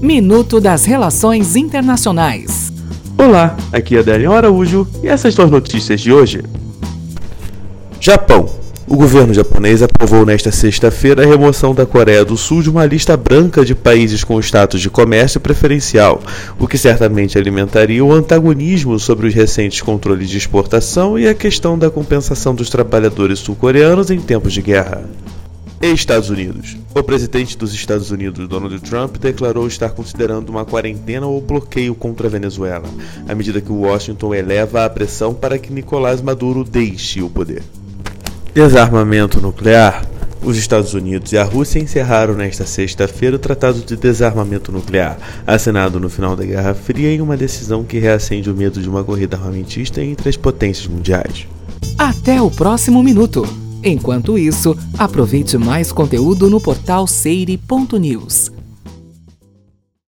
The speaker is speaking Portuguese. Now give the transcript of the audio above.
Minuto das Relações Internacionais. Olá, aqui é Adélio Araújo e essas são as notícias de hoje. Japão. O governo japonês aprovou nesta sexta-feira a remoção da Coreia do Sul de uma lista branca de países com status de comércio preferencial, o que certamente alimentaria o antagonismo sobre os recentes controles de exportação e a questão da compensação dos trabalhadores sul-coreanos em tempos de guerra. Estados Unidos. O presidente dos Estados Unidos, Donald Trump, declarou estar considerando uma quarentena ou bloqueio contra a Venezuela, à medida que Washington eleva a pressão para que Nicolás Maduro deixe o poder. Desarmamento nuclear. Os Estados Unidos e a Rússia encerraram nesta sexta-feira o Tratado de Desarmamento Nuclear, assinado no final da Guerra Fria em uma decisão que reacende o medo de uma corrida armamentista entre as potências mundiais. Até o próximo minuto. Enquanto isso, aproveite mais conteúdo no portal seire.news.